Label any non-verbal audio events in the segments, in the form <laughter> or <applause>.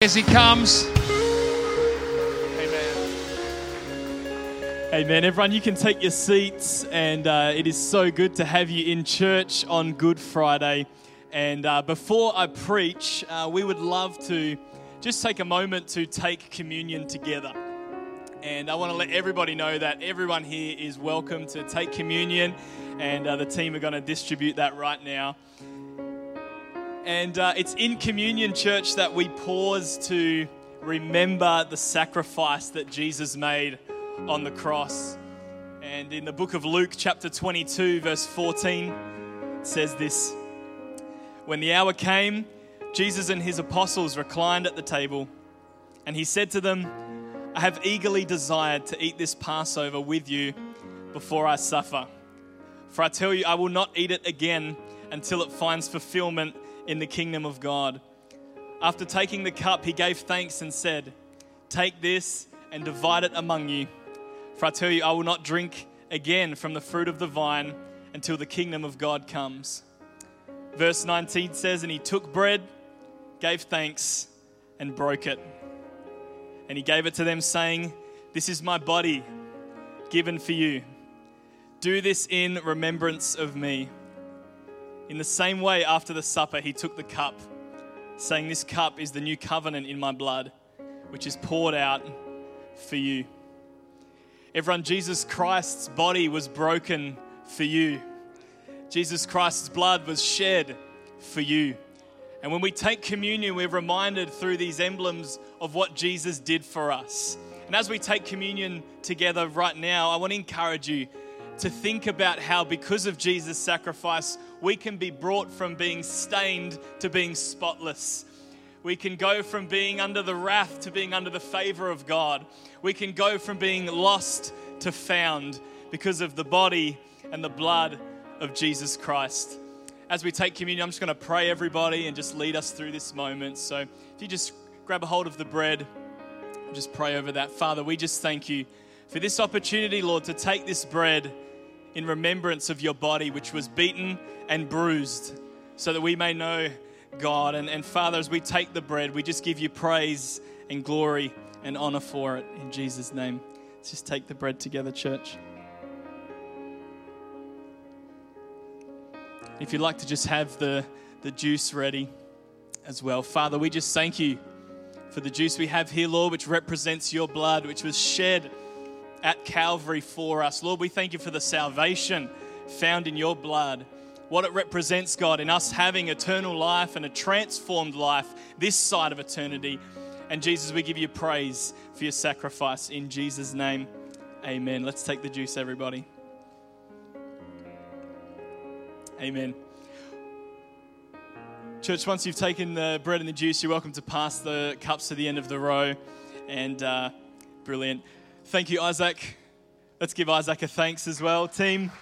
as he comes. Amen. Amen. Everyone, you can take your seats, and uh, it is so good to have you in church on Good Friday. And uh, before I preach, uh, we would love to just take a moment to take communion together. And I want to let everybody know that everyone here is welcome to take communion, and uh, the team are going to distribute that right now. And uh, it's in Communion Church that we pause to remember the sacrifice that Jesus made on the cross. And in the book of Luke, chapter 22, verse 14, says this When the hour came, Jesus and his apostles reclined at the table, and he said to them, I have eagerly desired to eat this Passover with you before I suffer. For I tell you, I will not eat it again until it finds fulfillment in the kingdom of God. After taking the cup, he gave thanks and said, Take this and divide it among you. For I tell you, I will not drink again from the fruit of the vine until the kingdom of God comes. Verse 19 says, And he took bread, gave thanks, and broke it. And he gave it to them, saying, This is my body given for you. Do this in remembrance of me. In the same way, after the supper, he took the cup, saying, This cup is the new covenant in my blood, which is poured out for you. Everyone, Jesus Christ's body was broken for you. Jesus Christ's blood was shed for you. And when we take communion, we're reminded through these emblems of what Jesus did for us. And as we take communion together right now, I want to encourage you to think about how, because of Jesus' sacrifice, we can be brought from being stained to being spotless. We can go from being under the wrath to being under the favor of God. We can go from being lost to found because of the body and the blood of Jesus Christ. As we take communion, I'm just going to pray everybody and just lead us through this moment. So if you just grab a hold of the bread, just pray over that. Father, we just thank you for this opportunity, Lord, to take this bread in remembrance of your body, which was beaten and bruised, so that we may know God. And, and Father, as we take the bread, we just give you praise and glory and honor for it in Jesus' name. Let's just take the bread together, church. If you'd like to just have the, the juice ready as well. Father, we just thank you for the juice we have here, Lord, which represents your blood, which was shed at Calvary for us. Lord, we thank you for the salvation found in your blood. What it represents, God, in us having eternal life and a transformed life this side of eternity. And Jesus, we give you praise for your sacrifice. In Jesus' name, amen. Let's take the juice, everybody. Amen. Church, once you've taken the bread and the juice, you're welcome to pass the cups to the end of the row. And uh, brilliant. Thank you, Isaac. Let's give Isaac a thanks as well, team.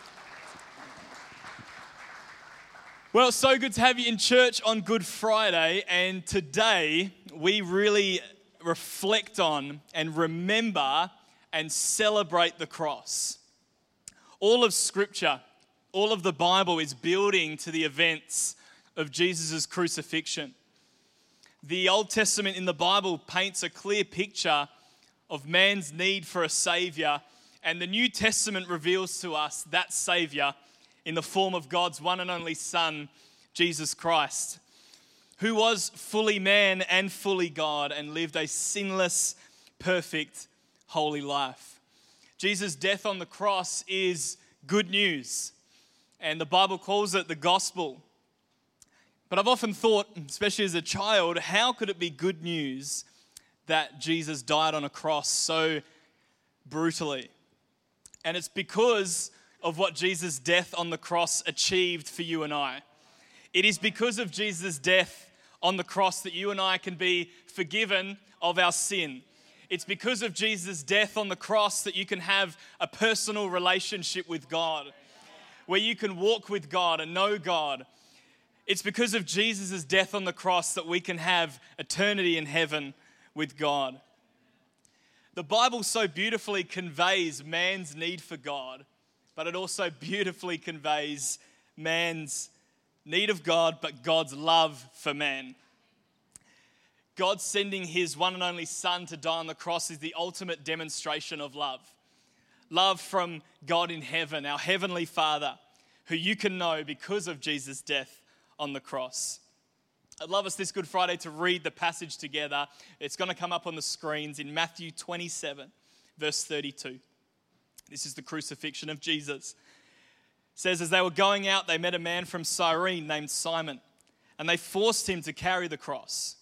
Well, so good to have you in church on Good Friday. And today we really reflect on and remember and celebrate the cross. All of Scripture, all of the Bible is building to the events of Jesus' crucifixion. The Old Testament in the Bible paints a clear picture of man's need for a Savior. And the New Testament reveals to us that Savior in the form of God's one and only Son, Jesus Christ, who was fully man and fully God and lived a sinless, perfect, holy life. Jesus' death on the cross is good news, and the Bible calls it the gospel. But I've often thought, especially as a child, how could it be good news that Jesus died on a cross so brutally. And it's because of what Jesus' death on the cross achieved for you and I. It is because of Jesus' death on the cross that you and I can be forgiven of our sin. It's because of Jesus' death on the cross that you can have a personal relationship with God, where you can walk with God and know God. It's because of Jesus' death on the cross that we can have eternity in heaven with God. The Bible so beautifully conveys man's need for God, but it also beautifully conveys man's need of God, but God's love for man. God sending his one and only Son to die on the cross is the ultimate demonstration of love. Love from God in heaven, our Heavenly Father, who you can know because of Jesus' death on the cross. I'd love us this Good Friday to read the passage together. It's going to come up on the screens in Matthew 27, verse 32. This is the crucifixion of Jesus. It says, As they were going out, they met a man from Cyrene named Simon, and they forced him to carry the cross.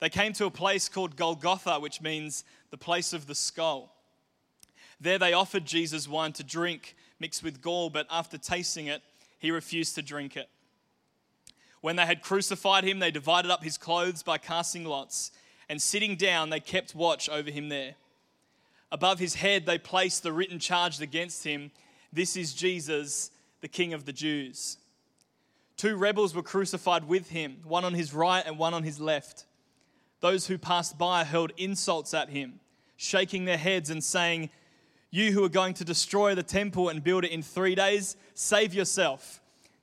They came to a place called Golgotha, which means the place of the skull. There they offered Jesus wine to drink mixed with gall, but after tasting it, he refused to drink it. When they had crucified him, they divided up his clothes by casting lots, and sitting down, they kept watch over him there. Above his head, they placed the written charge against him This is Jesus, the King of the Jews. Two rebels were crucified with him, one on his right and one on his left. Those who passed by hurled insults at him, shaking their heads and saying, You who are going to destroy the temple and build it in three days, save yourself.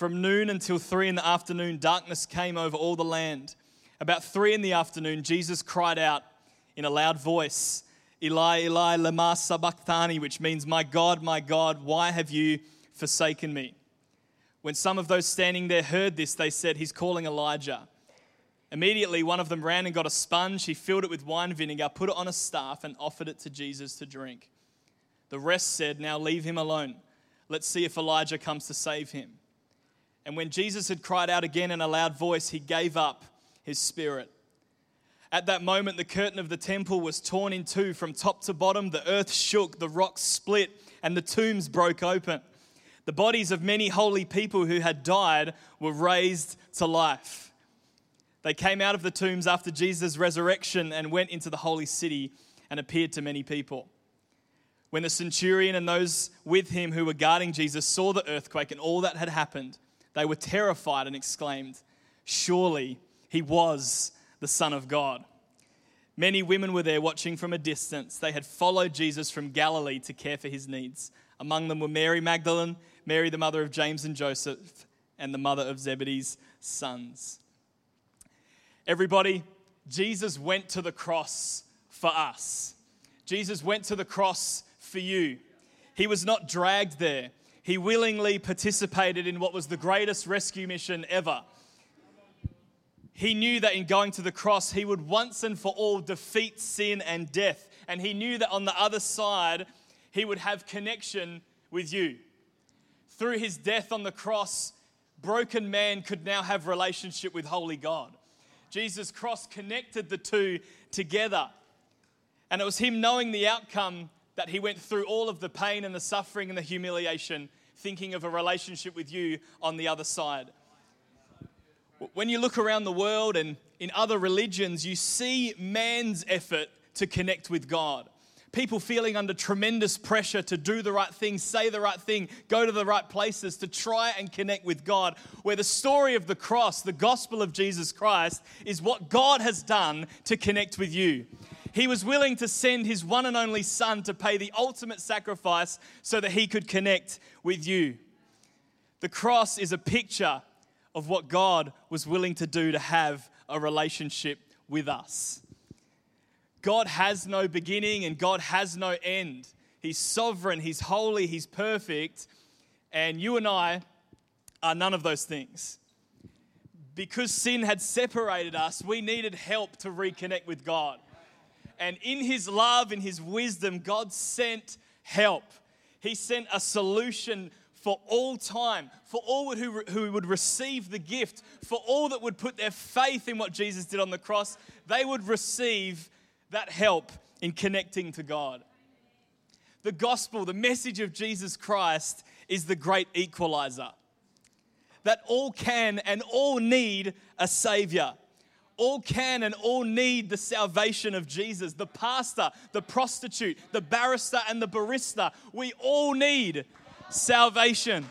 From noon until three in the afternoon, darkness came over all the land. About three in the afternoon, Jesus cried out in a loud voice, Eli, Eli, lema sabachthani, which means, My God, my God, why have you forsaken me? When some of those standing there heard this, they said, He's calling Elijah. Immediately, one of them ran and got a sponge. He filled it with wine vinegar, put it on a staff, and offered it to Jesus to drink. The rest said, Now leave him alone. Let's see if Elijah comes to save him. And when Jesus had cried out again in a loud voice, he gave up his spirit. At that moment, the curtain of the temple was torn in two from top to bottom. The earth shook, the rocks split, and the tombs broke open. The bodies of many holy people who had died were raised to life. They came out of the tombs after Jesus' resurrection and went into the holy city and appeared to many people. When the centurion and those with him who were guarding Jesus saw the earthquake and all that had happened, they were terrified and exclaimed, Surely he was the Son of God. Many women were there watching from a distance. They had followed Jesus from Galilee to care for his needs. Among them were Mary Magdalene, Mary, the mother of James and Joseph, and the mother of Zebedee's sons. Everybody, Jesus went to the cross for us. Jesus went to the cross for you. He was not dragged there he willingly participated in what was the greatest rescue mission ever. He knew that in going to the cross, he would once and for all defeat sin and death. And he knew that on the other side, he would have connection with you. Through his death on the cross, broken man could now have relationship with holy God. Jesus' cross connected the two together. And it was him knowing the outcome that he went through all of the pain and the suffering and the humiliation, thinking of a relationship with you on the other side. When you look around the world and in other religions, you see man's effort to connect with God. People feeling under tremendous pressure to do the right thing, say the right thing, go to the right places to try and connect with God. Where the story of the cross, the gospel of Jesus Christ, is what God has done to connect with you. He was willing to send his one and only son to pay the ultimate sacrifice so that he could connect with you. The cross is a picture of what God was willing to do to have a relationship with us. God has no beginning and God has no end. He's sovereign, He's holy, He's perfect, and you and I are none of those things. Because sin had separated us, we needed help to reconnect with God. And in his love and his wisdom, God sent help. He sent a solution for all time, for all who, who would receive the gift, for all that would put their faith in what Jesus did on the cross, they would receive that help in connecting to God. The gospel, the message of Jesus Christ, is the great equalizer. That all can and all need a savior all can and all need the salvation of Jesus. The pastor, the prostitute, the barrister, and the barista, we all need salvation.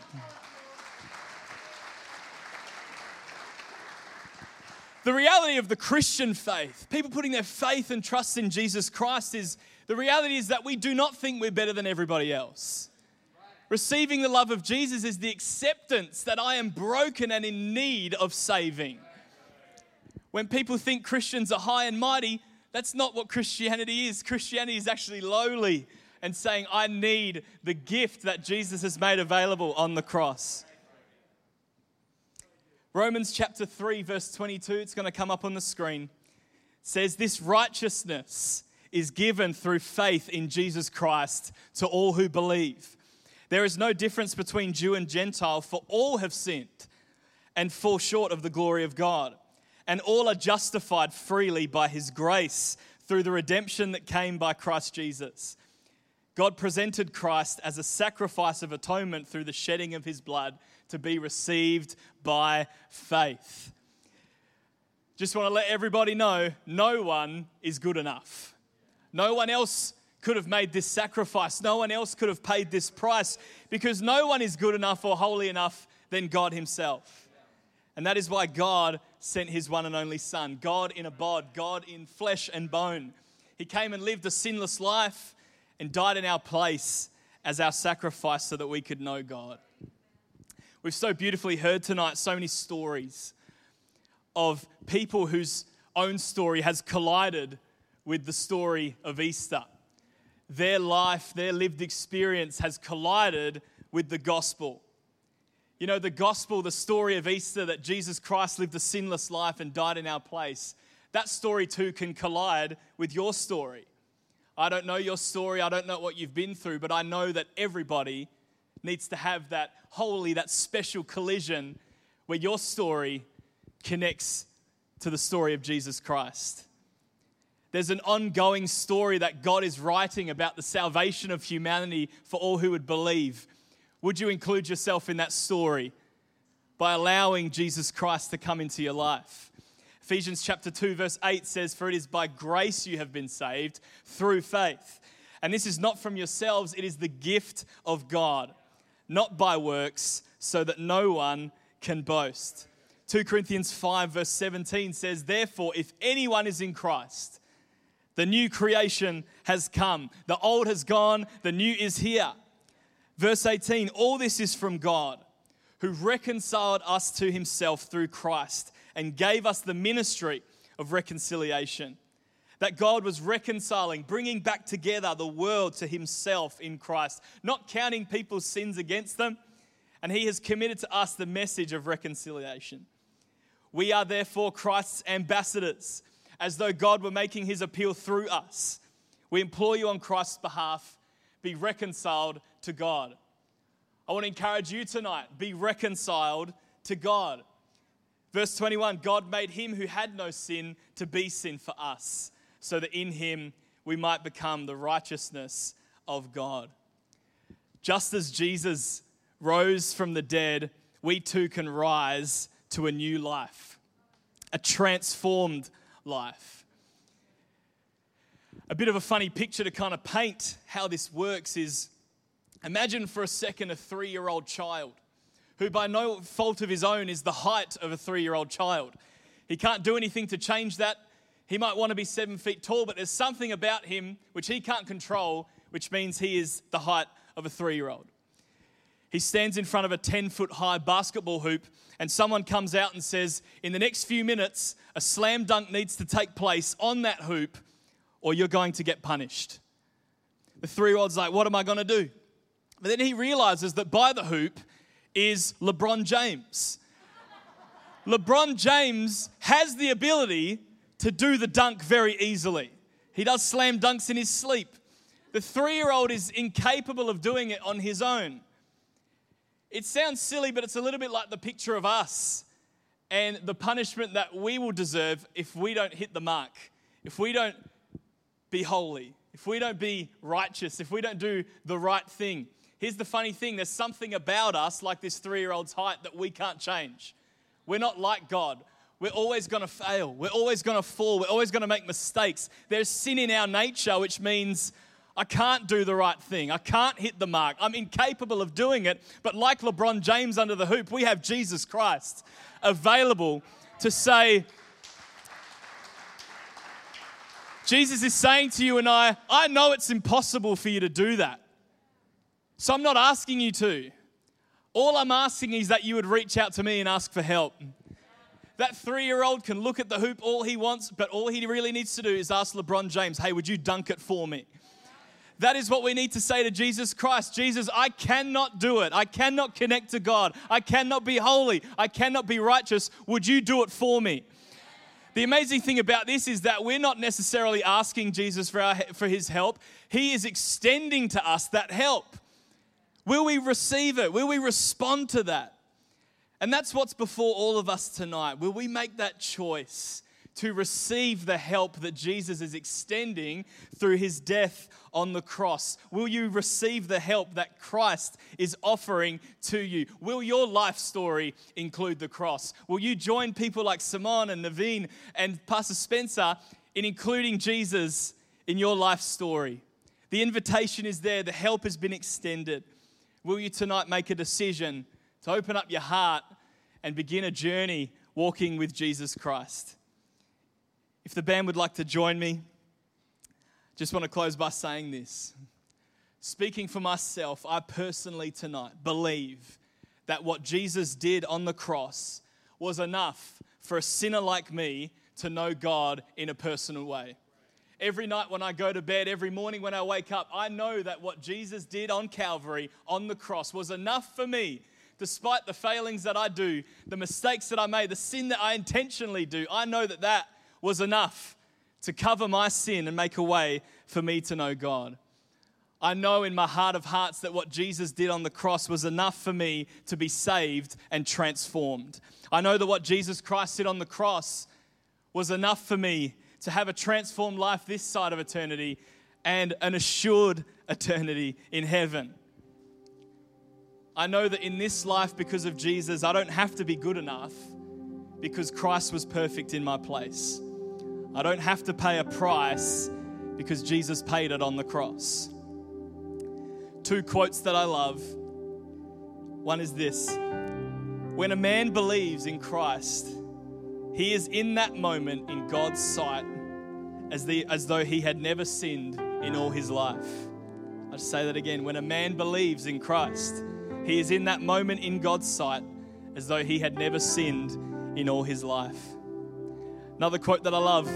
The reality of the Christian faith, people putting their faith and trust in Jesus Christ, is the reality is that we do not think we're better than everybody else. Receiving the love of Jesus is the acceptance that I am broken and in need of saving. When people think Christians are high and mighty, that's not what Christianity is. Christianity is actually lowly and saying, I need the gift that Jesus has made available on the cross. Romans chapter 3, verse 22, it's going to come up on the screen, says, This righteousness is given through faith in Jesus Christ to all who believe. There is no difference between Jew and Gentile, for all have sinned and fall short of the glory of God. And all are justified freely by his grace through the redemption that came by Christ Jesus. God presented Christ as a sacrifice of atonement through the shedding of his blood to be received by faith. Just want to let everybody know no one is good enough. No one else could have made this sacrifice. No one else could have paid this price because no one is good enough or holy enough than God Himself. And that is why God sent His one and only Son, God in a bod, God in flesh and bone. He came and lived a sinless life and died in our place as our sacrifice so that we could know God. We've so beautifully heard tonight so many stories of people whose own story has collided with the story of Easter. Their life, their lived experience has collided with the gospel. You know, the gospel, the story of Easter, that Jesus Christ lived a sinless life and died in our place, that story too can collide with your story. I don't know your story, I don't know what you've been through, but I know that everybody needs to have that holy, that special collision where your story connects to the story of Jesus Christ. There's an ongoing story that God is writing about the salvation of humanity for all who would believe. Would you include yourself in that story by allowing Jesus Christ to come into your life? Ephesians chapter 2 verse 8 says for it is by grace you have been saved through faith. And this is not from yourselves, it is the gift of God not by works, so that no one can boast. 2 Corinthians 5, verse 17 says, Therefore, if anyone is in Christ, the new creation has come. The old has gone, the new is here. Verse 18, all this is from God, who reconciled us to himself through Christ and gave us the ministry of reconciliation that God was reconciling, bringing back together the world to himself in Christ, not counting people's sins against them. And he has committed to us the message of reconciliation. We are therefore Christ's ambassadors, as though God were making his appeal through us. We implore you on Christ's behalf be reconciled to God. I want to encourage you tonight be reconciled to God. Verse 21 God made him who had no sin to be sin for us so that in him we might become the righteousness of God. Just as Jesus rose from the dead, we too can rise to a new life, a transformed life. A bit of a funny picture to kind of paint how this works is imagine for a second a three year old child who, by no fault of his own, is the height of a three year old child. He can't do anything to change that. He might want to be seven feet tall, but there's something about him which he can't control, which means he is the height of a three year old. He stands in front of a 10 foot high basketball hoop, and someone comes out and says, In the next few minutes, a slam dunk needs to take place on that hoop, or you're going to get punished. The three year old's like, What am I going to do? But then he realizes that by the hoop is LeBron James. LeBron James has the ability to do the dunk very easily. He does slam dunks in his sleep. The three year old is incapable of doing it on his own. It sounds silly, but it's a little bit like the picture of us and the punishment that we will deserve if we don't hit the mark, if we don't be holy, if we don't be righteous, if we don't do the right thing. Here's the funny thing there's something about us, like this three year old's height, that we can't change. We're not like God. We're always going to fail. We're always going to fall. We're always going to make mistakes. There's sin in our nature, which means I can't do the right thing. I can't hit the mark. I'm incapable of doing it. But like LeBron James under the hoop, we have Jesus Christ available to say, Jesus is saying to you and I, I know it's impossible for you to do that. So I'm not asking you to. All I'm asking is that you would reach out to me and ask for help. That three year old can look at the hoop all he wants, but all he really needs to do is ask LeBron James, hey, would you dunk it for me? That is what we need to say to Jesus Christ. Jesus, I cannot do it. I cannot connect to God. I cannot be holy. I cannot be righteous. Would you do it for me? The amazing thing about this is that we're not necessarily asking Jesus for, our, for his help, he is extending to us that help. Will we receive it? Will we respond to that? And that's what's before all of us tonight. Will we make that choice to receive the help that Jesus is extending through his death on the cross? Will you receive the help that Christ is offering to you? Will your life story include the cross? Will you join people like Simon and Naveen and Pastor Spencer in including Jesus in your life story? The invitation is there, the help has been extended. Will you tonight make a decision to open up your heart and begin a journey walking with Jesus Christ? If the band would like to join me, just want to close by saying this. Speaking for myself, I personally tonight believe that what Jesus did on the cross was enough for a sinner like me to know God in a personal way. Every night when I go to bed, every morning when I wake up, I know that what Jesus did on Calvary, on the cross, was enough for me despite the failings that I do, the mistakes that I made, the sin that I intentionally do, I know that that was enough to cover my sin and make a way for me to know God. I know in my heart of hearts that what Jesus did on the cross was enough for me to be saved and transformed. I know that what Jesus Christ did on the cross was enough for me to have a transformed life this side of eternity and an assured eternity in heaven. I know that in this life, because of Jesus, I don't have to be good enough because Christ was perfect in my place. I don't have to pay a price because Jesus paid it on the cross. Two quotes that I love. One is this When a man believes in Christ, he is in that moment in God's sight as, the, as though he had never sinned in all his life. I'll say that again. When a man believes in Christ, he is in that moment in God's sight as though he had never sinned in all his life. Another quote that I love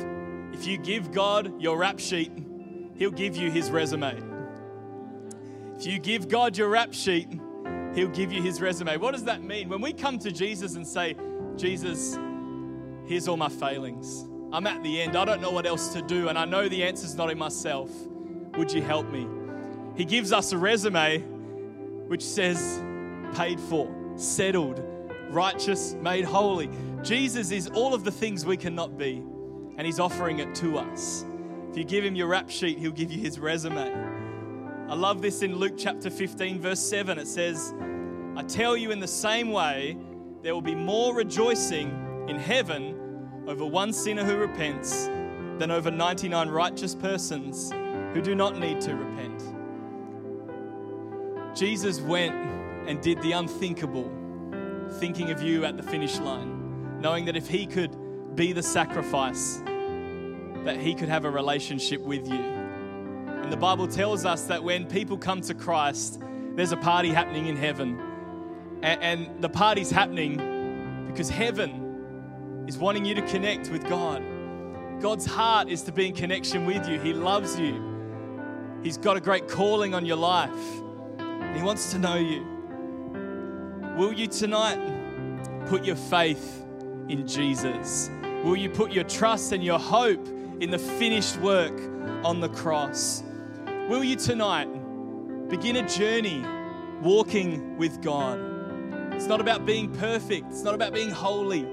if you give God your rap sheet, He'll give you His resume. If you give God your rap sheet, He'll give you His resume. What does that mean? When we come to Jesus and say, Jesus, here's all my failings. I'm at the end. I don't know what else to do, and I know the answer's not in myself. Would you help me? He gives us a resume which says, paid for, settled, righteous, made holy. Jesus is all of the things we cannot be, and He's offering it to us. If you give Him your rap sheet, He'll give you His resume. I love this in Luke chapter 15, verse 7. It says, I tell you in the same way, there will be more rejoicing in heaven over one sinner who repents than over 99 righteous persons who do not need to repent. Jesus went and did the unthinkable, thinking of you at the finish line knowing that if He could be the sacrifice, that He could have a relationship with you. And the Bible tells us that when people come to Christ, there's a party happening in heaven. And, the party's happening because heaven is wanting you to connect with God. God's heart is to be in connection with you. He loves you. He's got a great calling on your life. And he wants to know you. Will you tonight put your faith in Jesus? Will you put your trust and your hope in the finished work on the cross? Will you tonight begin a journey walking with God? It's not about being perfect, it's not about being holy.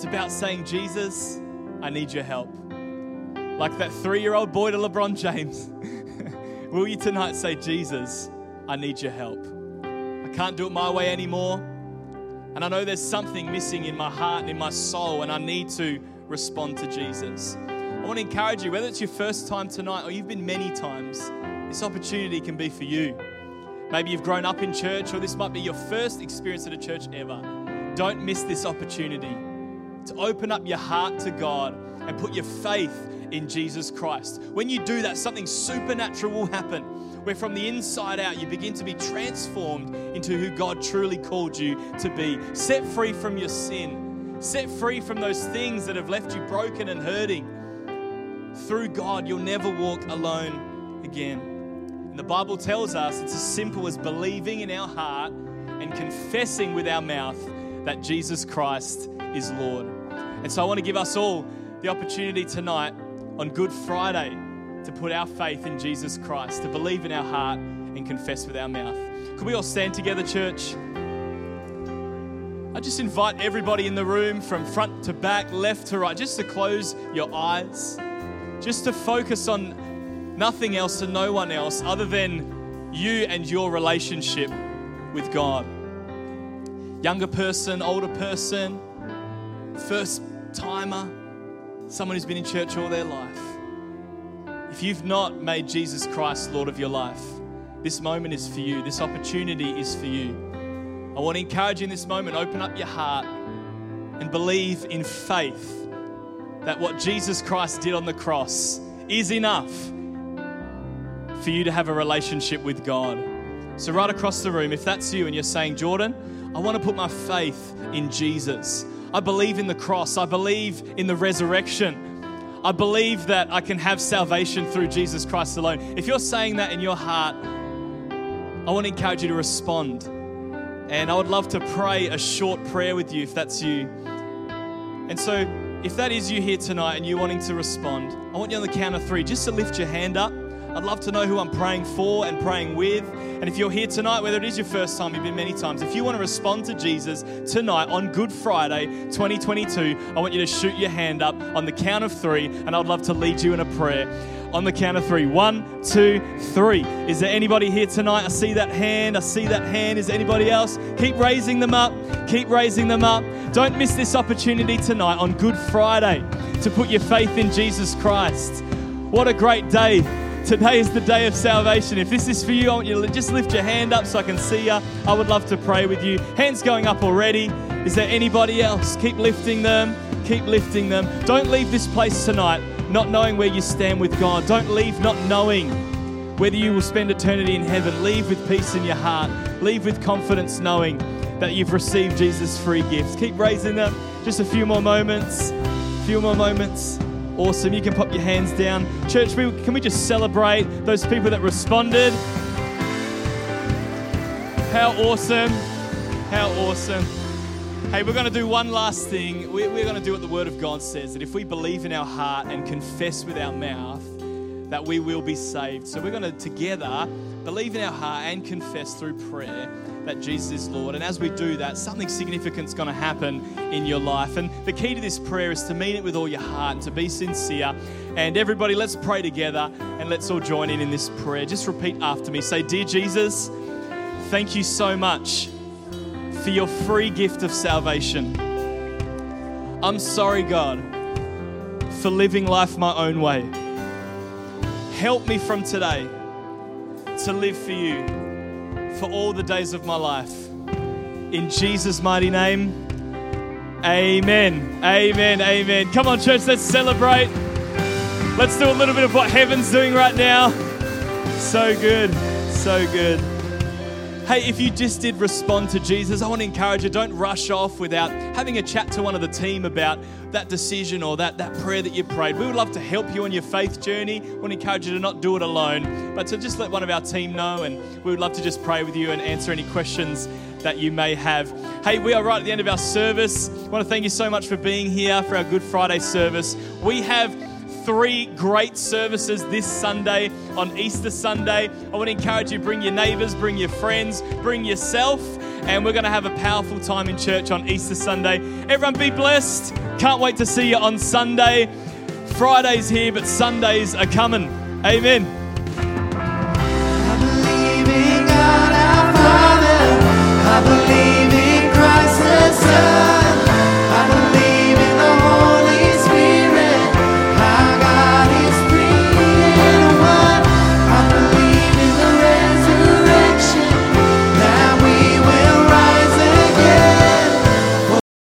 It's about saying, Jesus, I need your help. Like that three year old boy to LeBron James. <laughs> Will you tonight say, Jesus, I need your help? I can't do it my way anymore. And I know there's something missing in my heart and in my soul, and I need to respond to Jesus. I want to encourage you, whether it's your first time tonight or you've been many times, this opportunity can be for you. Maybe you've grown up in church, or this might be your first experience at a church ever. Don't miss this opportunity to open up your heart to God and put your faith in Jesus Christ. When you do that, something supernatural will happen where from the inside out you begin to be transformed into who God truly called you to be. Set free from your sin, set free from those things that have left you broken and hurting. Through God, you'll never walk alone again. And the Bible tells us it's as simple as believing in our heart and confessing with our mouth that Jesus Christ is Lord. And so I want to give us all the opportunity tonight on Good Friday to put our faith in Jesus Christ, to believe in our heart and confess with our mouth. Could we all stand together, church? I just invite everybody in the room from front to back, left to right, just to close your eyes, just to focus on nothing else and no one else other than you and your relationship with God. Younger person, older person, first timer, someone who's been in church all their life. If you've not made Jesus Christ Lord of your life, this moment is for you. This opportunity is for you. I want to encourage you in this moment open up your heart and believe in faith that what Jesus Christ did on the cross is enough for you to have a relationship with God. So, right across the room, if that's you and you're saying, Jordan, I want to put my faith in Jesus. I believe in the cross. I believe in the resurrection. I believe that I can have salvation through Jesus Christ alone. If you're saying that in your heart, I want to encourage you to respond. And I would love to pray a short prayer with you if that's you. And so, if that is you here tonight and you're wanting to respond, I want you on the count of three just to lift your hand up. I'd love to know who I'm praying for and praying with. And if you're here tonight, whether it is your first time, you've been many times, if you want to respond to Jesus tonight on Good Friday 2022, I want you to shoot your hand up on the count of three, and I'd love to lead you in a prayer. On the count of three. One, two, three. Is there anybody here tonight? I see that hand. I see that hand. Is anybody else? Keep raising them up. Keep raising them up. Don't miss this opportunity tonight on Good Friday to put your faith in Jesus Christ. What a great day Today is the day of salvation. If this is for you, I want you to just lift your hand up so I can see you. I would love to pray with you. Hands going up already. Is there anybody else? Keep lifting them. Keep lifting them. Don't leave this place tonight not knowing where you stand with God. Don't leave not knowing whether you will spend eternity in heaven. Leave with peace in your heart. Leave with confidence knowing that you've received Jesus' free gifts. Keep raising them. Just a few more moments. A few more moments. Awesome. You can pop your hands down. Church, can we just celebrate those people that responded? How awesome. How awesome. Hey, we're going to do one last thing. We're going to do what the Word of God says that if we believe in our heart and confess with our mouth, that we will be saved. So we're going to together believe in our heart and confess through prayer that Jesus is Lord. And as we do that, something significant is going to happen in your life. And the key to this prayer is to mean it with all your heart and to be sincere. And everybody, let's pray together and let's all join in in this prayer. Just repeat after me. Say, Dear Jesus, thank you so much for your free gift of salvation. I'm sorry, God, for living life my own way. Help me from today to live for you for all the days of my life. In Jesus' mighty name, amen. Amen. Amen. Come on, church, let's celebrate. Let's do a little bit of what heaven's doing right now. So good. So good. Hey, if you just did respond to Jesus, I want to encourage you don't rush off without having a chat to one of the team about that decision or that, that prayer that you prayed. We would love to help you on your faith journey. We want to encourage you to not do it alone, but to just let one of our team know, and we would love to just pray with you and answer any questions that you may have. Hey, we are right at the end of our service. I want to thank you so much for being here for our Good Friday service. We have three great services this Sunday on Easter Sunday. I want to encourage you bring your neighbors, bring your friends, bring yourself, and we're going to have a powerful time in church on Easter Sunday. Everyone be blessed. Can't wait to see you on Sunday. Friday's here, but Sundays are coming. Amen. I believe